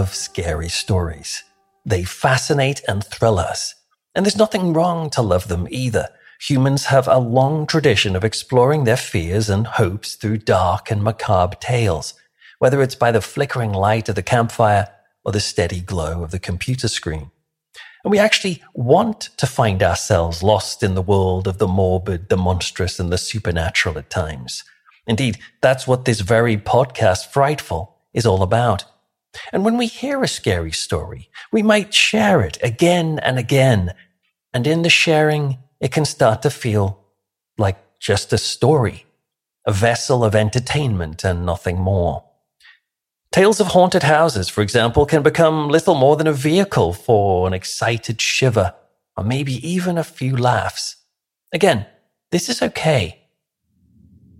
Love scary stories. They fascinate and thrill us. And there's nothing wrong to love them either. Humans have a long tradition of exploring their fears and hopes through dark and macabre tales, whether it's by the flickering light of the campfire or the steady glow of the computer screen. And we actually want to find ourselves lost in the world of the morbid, the monstrous, and the supernatural at times. Indeed, that's what this very podcast, Frightful, is all about. And when we hear a scary story, we might share it again and again. And in the sharing, it can start to feel like just a story, a vessel of entertainment and nothing more. Tales of haunted houses, for example, can become little more than a vehicle for an excited shiver, or maybe even a few laughs. Again, this is okay.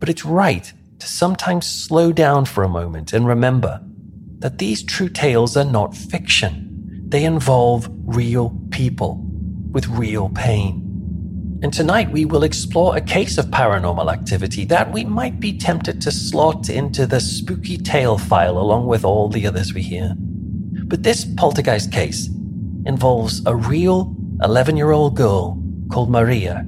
But it's right to sometimes slow down for a moment and remember that these true tales are not fiction. They involve real people with real pain. And tonight we will explore a case of paranormal activity that we might be tempted to slot into the spooky tale file along with all the others we hear. But this poltergeist case involves a real 11 year old girl called Maria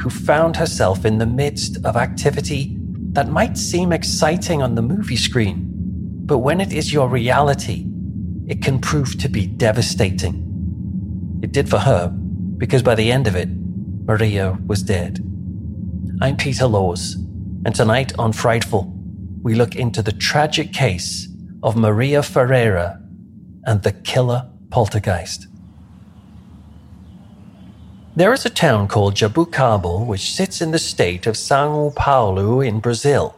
who found herself in the midst of activity that might seem exciting on the movie screen, but when it is your reality, it can prove to be devastating. It did for her, because by the end of it, Maria was dead. I'm Peter Laws, and tonight on Frightful, we look into the tragic case of Maria Ferreira and the killer poltergeist. There is a town called Jaboticabal which sits in the state of Sao Paulo in Brazil.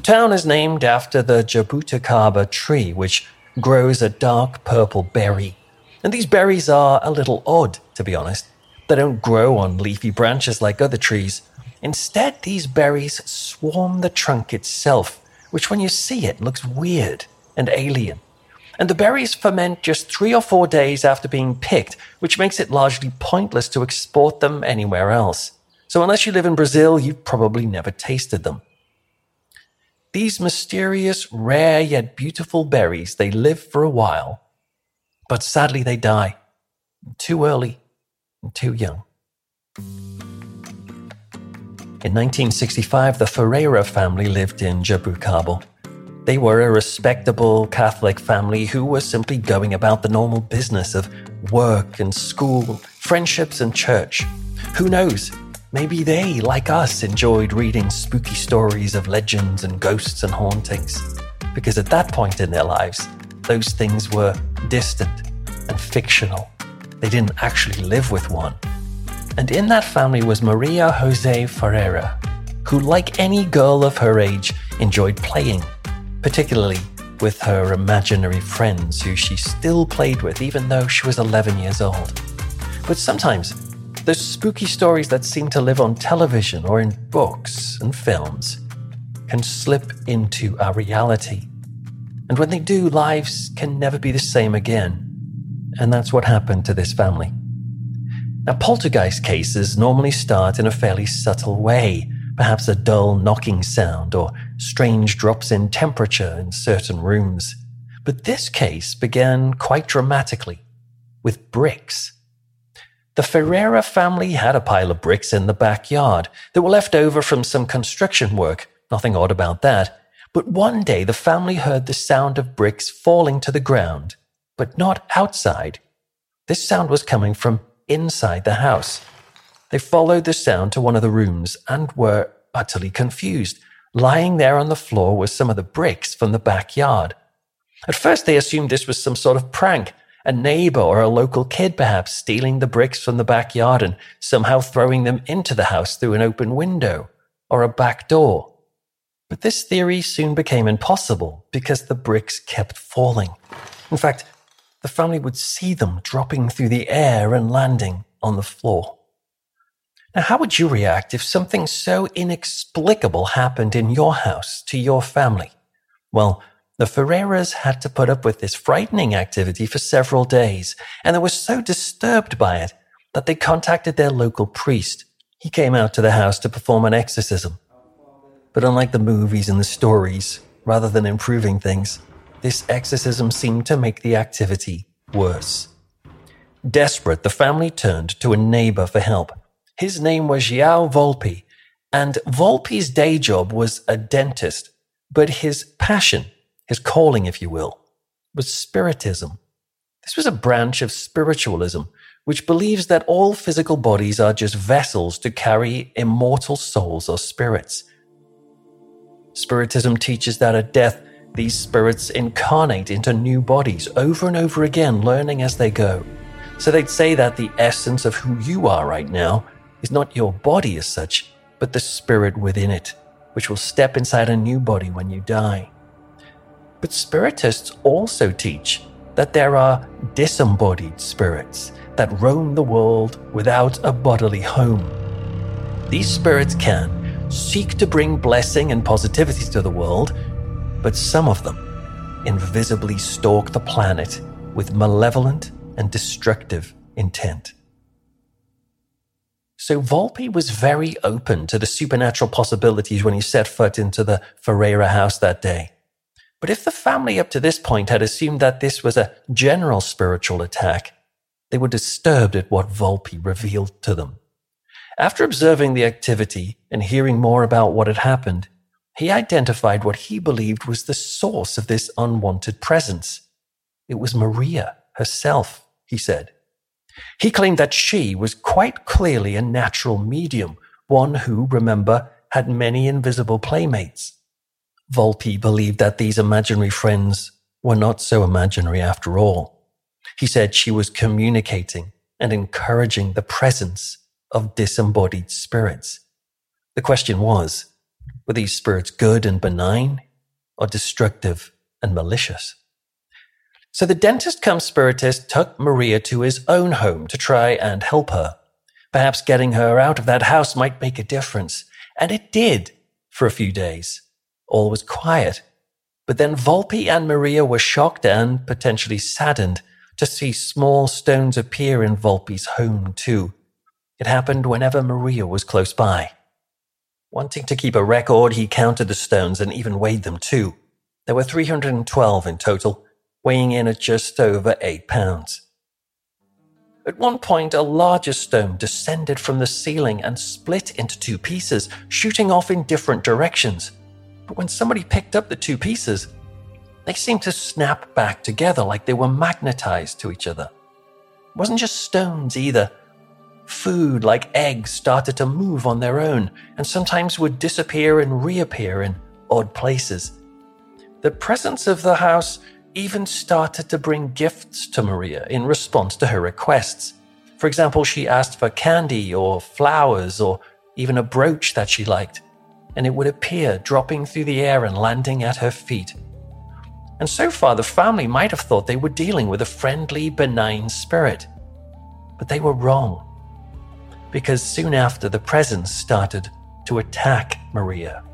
The town is named after the jabuticaba tree, which grows a dark purple berry. And these berries are a little odd, to be honest. They don't grow on leafy branches like other trees. Instead, these berries swarm the trunk itself, which when you see it looks weird and alien. And the berries ferment just three or four days after being picked, which makes it largely pointless to export them anywhere else. So unless you live in Brazil, you've probably never tasted them. These mysterious, rare yet beautiful berries, they live for a while, but sadly they die too early and too young. In 1965, the Ferreira family lived in Jaboticabal. They were a respectable Catholic family who were simply going about the normal business of work and school, friendships and church. Who knows? Maybe they, like us, enjoyed reading spooky stories of legends and ghosts and hauntings. Because at that point in their lives, those things were distant and fictional. They didn't actually live with one. And in that family was Maria Jose Ferreira, who, like any girl of her age, enjoyed playing, particularly with her imaginary friends who she still played with even though she was 11 years old. But sometimes, those spooky stories that seem to live on television or in books and films can slip into our reality. And when they do, lives can never be the same again. And that's what happened to this family. Now, poltergeist cases normally start in a fairly subtle way, perhaps a dull knocking sound or strange drops in temperature in certain rooms. But this case began quite dramatically with bricks. The Ferreira family had a pile of bricks in the backyard that were left over from some construction work. Nothing odd about that. But one day the family heard the sound of bricks falling to the ground, but not outside. This sound was coming from inside the house. They followed the sound to one of the rooms and were utterly confused. Lying there on the floor were some of the bricks from the backyard. At first, they assumed this was some sort of prank, a neighbor or a local kid perhaps stealing the bricks from the backyard and somehow throwing them into the house through an open window or a back door. But this theory soon became impossible because the bricks kept falling. In fact, the family would see them dropping through the air and landing on the floor. Now, how would you react if something so inexplicable happened in your house to your family? Well, the Ferreiras had to put up with this frightening activity for several days, and they were so disturbed by it that they contacted their local priest. He came out to the house to perform an exorcism. But unlike the movies and the stories, rather than improving things, this exorcism seemed to make the activity worse. Desperate, the family turned to a neighbor for help. His name was João Volpe, and Volpe's day job was a dentist, but his passion, his calling, if you will, was spiritism. This was a branch of spiritualism which believes that all physical bodies are just vessels to carry immortal souls or spirits. Spiritism teaches that at death, these spirits incarnate into new bodies over and over again, learning as they go. So they'd say that the essence of who you are right now is not your body as such, but the spirit within it, which will step inside a new body when you die. But spiritists also teach that there are disembodied spirits that roam the world without a bodily home. These spirits can seek to bring blessing and positivity to the world but some of them invisibly stalk the planet with malevolent and destructive intent. So Volpe was very open to the supernatural possibilities when he set foot into the Ferreira house that day. But if the family up to this point had assumed that this was a general spiritual attack, they were disturbed at what Volpe revealed to them. After observing the activity and hearing more about what had happened, he identified what he believed was the source of this unwanted presence. It was Maria herself, he said. He claimed that she was quite clearly a natural medium, one who, remember, had many invisible playmates. Volpe believed that these imaginary friends were not so imaginary after all. He said she was communicating and encouraging the presence of disembodied spirits. The question was, were these spirits good and benign or destructive and malicious? So the dentist come spiritist took Maria to his own home to try and help her. Perhaps getting her out of that house might make a difference. And it did for a few days. All was quiet. But then Volpe and Maria were shocked and potentially saddened to see small stones appear in Volpe's home too. It happened whenever Maria was close by. Wanting to keep a record, he counted the stones and even weighed them too. There were 312 in total, weighing in at just over 8 pounds. At one point, a larger stone descended from the ceiling and split into two pieces, shooting off in different directions. But when somebody picked up the two pieces, they seemed to snap back together like they were magnetized to each other. It wasn't just stones either. Food, like eggs, started to move on their own and sometimes would disappear and reappear in odd places. The presence of the house even started to bring gifts to Maria in response to her requests. For example, she asked for candy or flowers or even a brooch that she liked, and it would appear dropping through the air and landing at her feet. And so far, the family might have thought they were dealing with a friendly, benign spirit. But they were wrong. Because soon after, the presence started to attack Maria.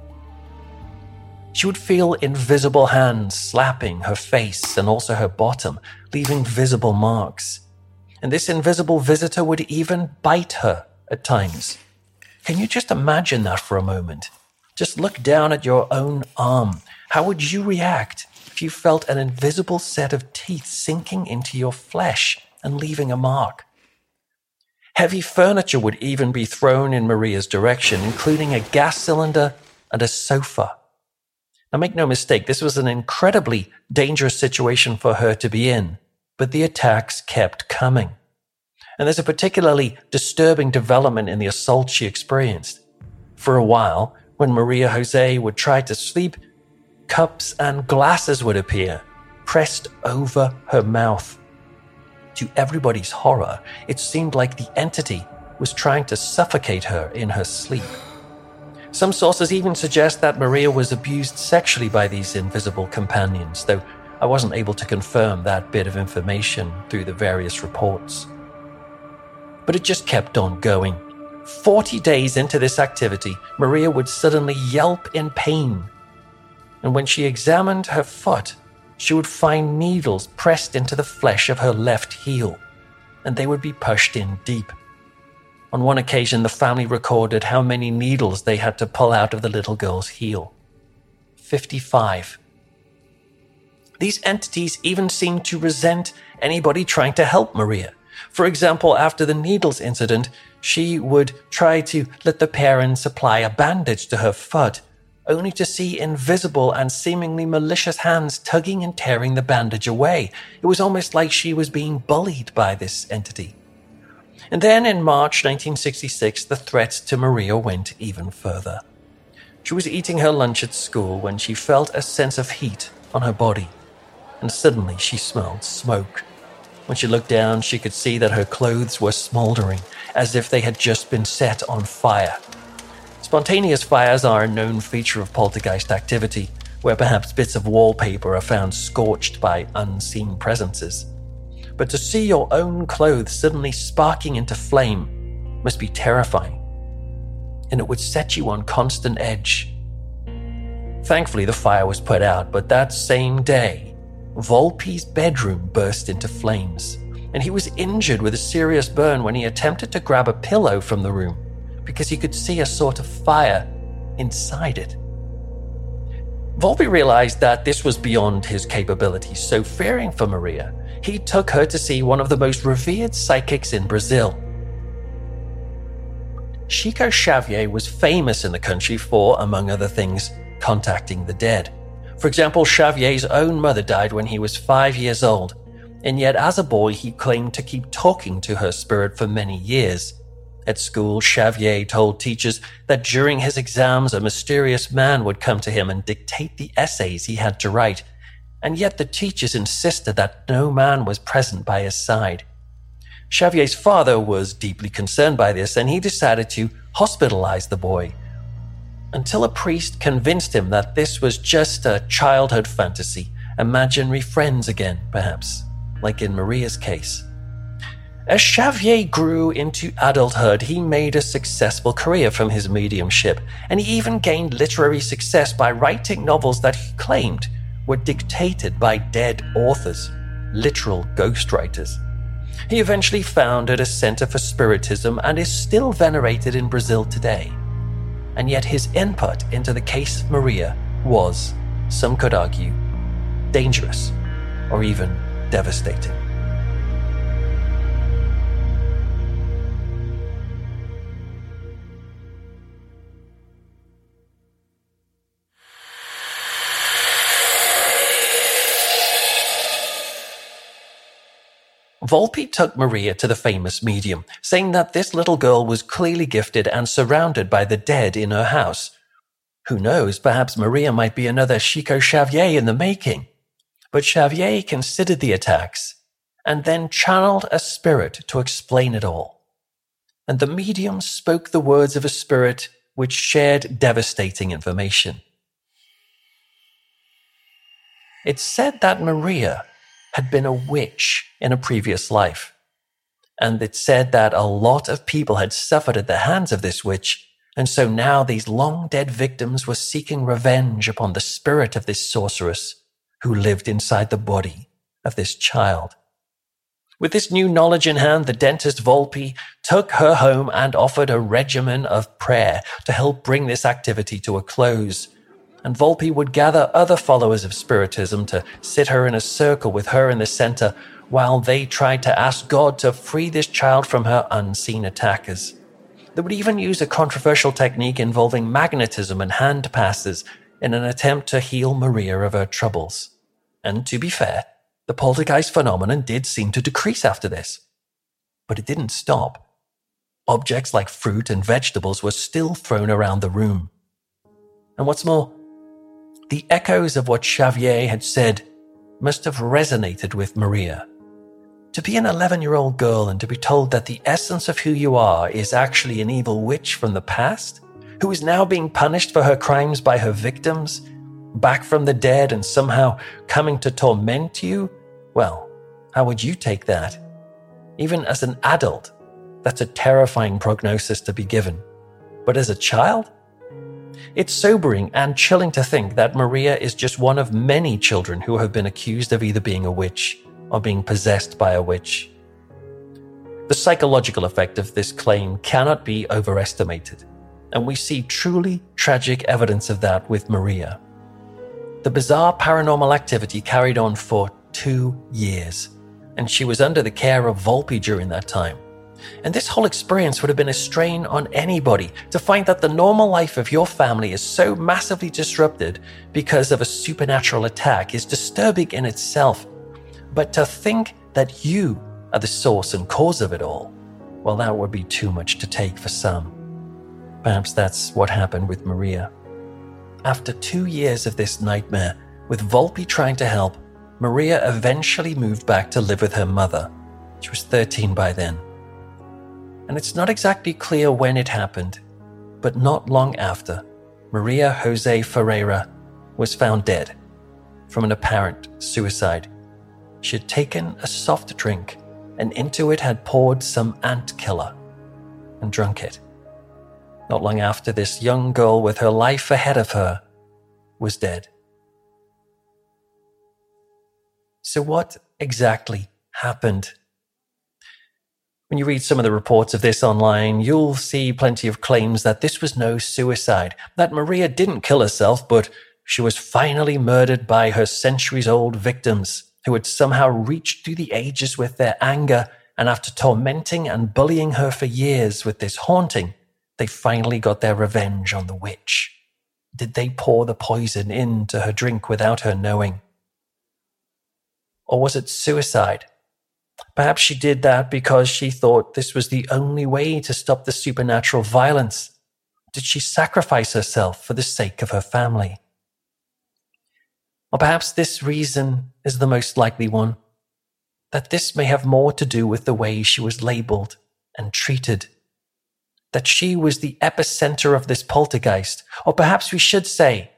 She would feel invisible hands slapping her face and also her bottom, leaving visible marks. And this invisible visitor would even bite her at times. Can you just imagine that for a moment? Just look down at your own arm. How would you react if you felt an invisible set of teeth sinking into your flesh and leaving a mark? Heavy furniture would even be thrown in Maria's direction, including a gas cylinder and a sofa. Now, make no mistake, this was an incredibly dangerous situation for her to be in, but the attacks kept coming. And there's a particularly disturbing development in the assault she experienced. For a while, when Maria Jose would try to sleep, cups and glasses would appear, pressed over her mouth. To everybody's horror, it seemed like the entity was trying to suffocate her in her sleep. Some sources even suggest that Maria was abused sexually by these invisible companions, though I wasn't able to confirm that bit of information through the various reports. But it just kept on going. 40 days into this activity, Maria would suddenly yelp in pain. And when she examined her foot, she would find needles pressed into the flesh of her left heel, and they would be pushed in deep. On one occasion, the family recorded how many needles they had to pull out of the little girl's heel 55. These entities even seemed to resent anybody trying to help Maria. For example, after the needles incident, she would try to let the parents apply a bandage to her foot, only to see invisible and seemingly malicious hands tugging and tearing the bandage away. It was almost like she was being bullied by this entity. And then in March 1966, the threat to Maria went even further. She was eating her lunch at school when she felt a sense of heat on her body, and suddenly she smelled smoke. When she looked down, she could see that her clothes were smoldering, as if they had just been set on fire. Spontaneous fires are a known feature of poltergeist activity, where perhaps bits of wallpaper are found scorched by unseen presences. But to see your own clothes suddenly sparking into flame must be terrifying, and it would set you on constant edge. Thankfully, the fire was put out, but that same day, Volpe's bedroom burst into flames, and he was injured with a serious burn when he attempted to grab a pillow from the room because he could see a sort of fire inside it. Volpe realized that this was beyond his capabilities, so fearing for Maria, he took her to see one of the most revered psychics in Brazil. Chico Xavier was famous in the country for, among other things, contacting the dead. For example, Xavier's own mother died when he was five years old, and yet as a boy he claimed to keep talking to her spirit for many years. At school, Xavier told teachers that during his exams a mysterious man would come to him and dictate the essays he had to write, and yet the teachers insisted that no man was present by his side. Xavier's father was deeply concerned by this, and he decided to hospitalize the boy until a priest convinced him that this was just a childhood fantasy, imaginary friends again, perhaps, like in Maria's case. As Xavier grew into adulthood, he made a successful career from his mediumship, and he even gained literary success by writing novels that he claimed were dictated by dead authors, literal ghostwriters. He eventually founded a center for spiritism and is still venerated in Brazil today and yet his input into the case Maria was, some could argue, dangerous or even devastating. Volpe took Maria to the famous medium, saying that this little girl was clearly gifted and surrounded by the dead in her house. Who knows, perhaps Maria might be another Chico Xavier in the making. But Xavier considered the attacks and then channeled a spirit to explain it all. And the medium spoke the words of a spirit which shared devastating information. It's said that Maria had been a witch in a previous life. And it said that a lot of people had suffered at the hands of this witch, and so now these long dead victims were seeking revenge upon the spirit of this sorceress who lived inside the body of this child. With this new knowledge in hand, the dentist Volpe took her home and offered a regimen of prayer to help bring this activity to a close. And Volpe would gather other followers of Spiritism to sit her in a circle with her in the center while they tried to ask God to free this child from her unseen attackers. They would even use a controversial technique involving magnetism and hand passes in an attempt to heal Maria of her troubles. And to be fair, the poltergeist phenomenon did seem to decrease after this. But it didn't stop. Objects like fruit and vegetables were still thrown around the room. And what's more, the echoes of what Xavier had said must have resonated with Maria. To be an 11 year old girl and to be told that the essence of who you are is actually an evil witch from the past, who is now being punished for her crimes by her victims, back from the dead and somehow coming to torment you? Well, how would you take that? Even as an adult, that's a terrifying prognosis to be given. But as a child? It's sobering and chilling to think that Maria is just one of many children who have been accused of either being a witch or being possessed by a witch. The psychological effect of this claim cannot be overestimated, and we see truly tragic evidence of that with Maria. The bizarre paranormal activity carried on for two years, and she was under the care of Volpe during that time. And this whole experience would have been a strain on anybody to find that the normal life of your family is so massively disrupted because of a supernatural attack is disturbing in itself but to think that you are the source and cause of it all, well, that would be too much to take for some. Perhaps that's what happened with Maria. After two years of this nightmare, with Volpe trying to help, Maria eventually moved back to live with her mother. She was 13 by then. And it's not exactly clear when it happened, but not long after, Maria Jose Ferreira was found dead from an apparent suicide she had taken a soft drink and into it had poured some ant killer and drunk it. Not long after, this young girl with her life ahead of her was dead. So, what exactly happened? When you read some of the reports of this online, you'll see plenty of claims that this was no suicide, that Maria didn't kill herself, but she was finally murdered by her centuries old victims who had somehow reached through the ages with their anger, and after tormenting and bullying her for years with this haunting, they finally got their revenge on the witch. Did they pour the poison into her drink without her knowing? Or was it suicide? Perhaps she did that because she thought this was the only way to stop the supernatural violence. Did she sacrifice herself for the sake of her family? Or perhaps this reason is the most likely one that this may have more to do with the way she was labeled and treated. That she was the epicenter of this poltergeist, or perhaps we should say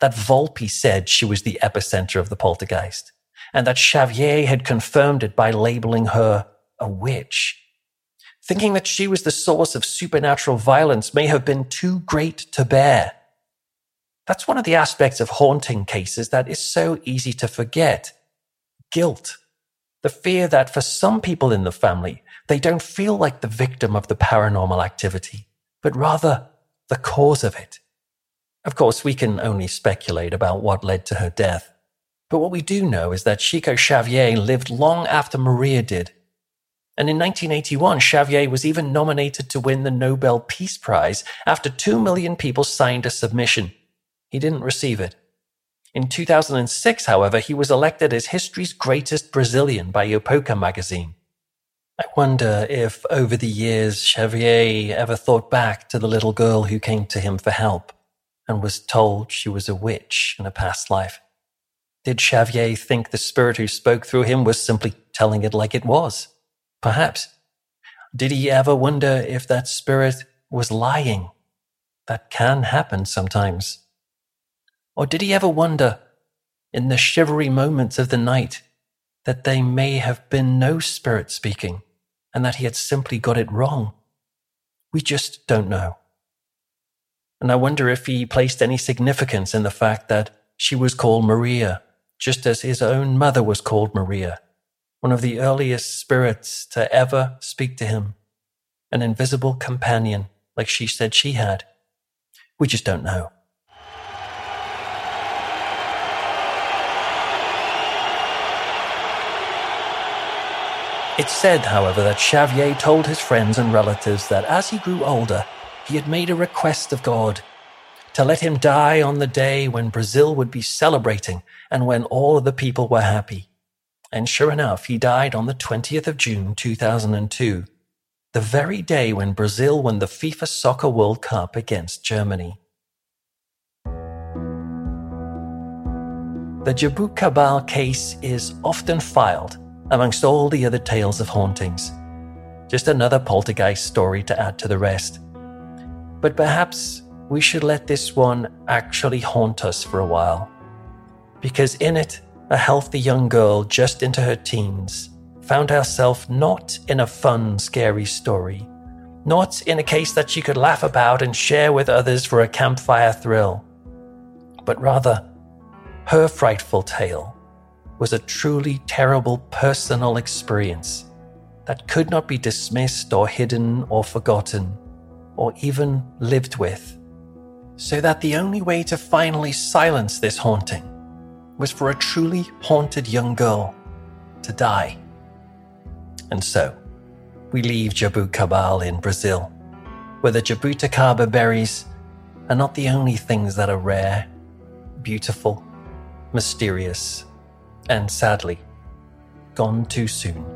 that Volpe said she was the epicenter of the poltergeist, and that Xavier had confirmed it by labeling her a witch. Thinking that she was the source of supernatural violence may have been too great to bear that's one of the aspects of haunting cases that is so easy to forget. Guilt. The fear that for some people in the family, they don't feel like the victim of the paranormal activity, but rather the cause of it. Of course, we can only speculate about what led to her death. But what we do know is that Chico Xavier lived long after Maria did. And in 1981, Xavier was even nominated to win the Nobel Peace Prize after two million people signed a submission he didn't receive it. In 2006, however, he was elected as history's greatest Brazilian by Epoca magazine. I wonder if over the years Xavier ever thought back to the little girl who came to him for help and was told she was a witch in a past life. Did Xavier think the spirit who spoke through him was simply telling it like it was? Perhaps. Did he ever wonder if that spirit was lying? That can happen sometimes. Or did he ever wonder in the shivery moments of the night, that they may have been no spirit speaking and that he had simply got it wrong. We just don't know. And I wonder if he placed any significance in the fact that she was called Maria, just as his own mother was called Maria, one of the earliest spirits to ever speak to him, an invisible companion like she said she had. We just don't know. It's said, however, that Xavier told his friends and relatives that as he grew older, he had made a request of God to let him die on the day when Brazil would be celebrating and when all of the people were happy. And sure enough, he died on the 20th of June 2002, the very day when Brazil won the FIFA Soccer World Cup against Germany. The Jaboot case is often filed amongst all the other tales of hauntings. Just another poltergeist story to add to the rest. But perhaps we should let this one actually haunt us for a while. Because in it, a healthy young girl just into her teens found herself not in a fun, scary story, not in a case that she could laugh about and share with others for a campfire thrill, but rather her frightful tale was a truly terrible personal experience that could not be dismissed or hidden or forgotten or even lived with. So that the only way to finally silence this haunting was for a truly haunted young girl to die. And so, we leave Jaboticabal in Brazil, where the jabuticaba berries are not the only things that are rare, beautiful, mysterious, and sadly, gone too soon.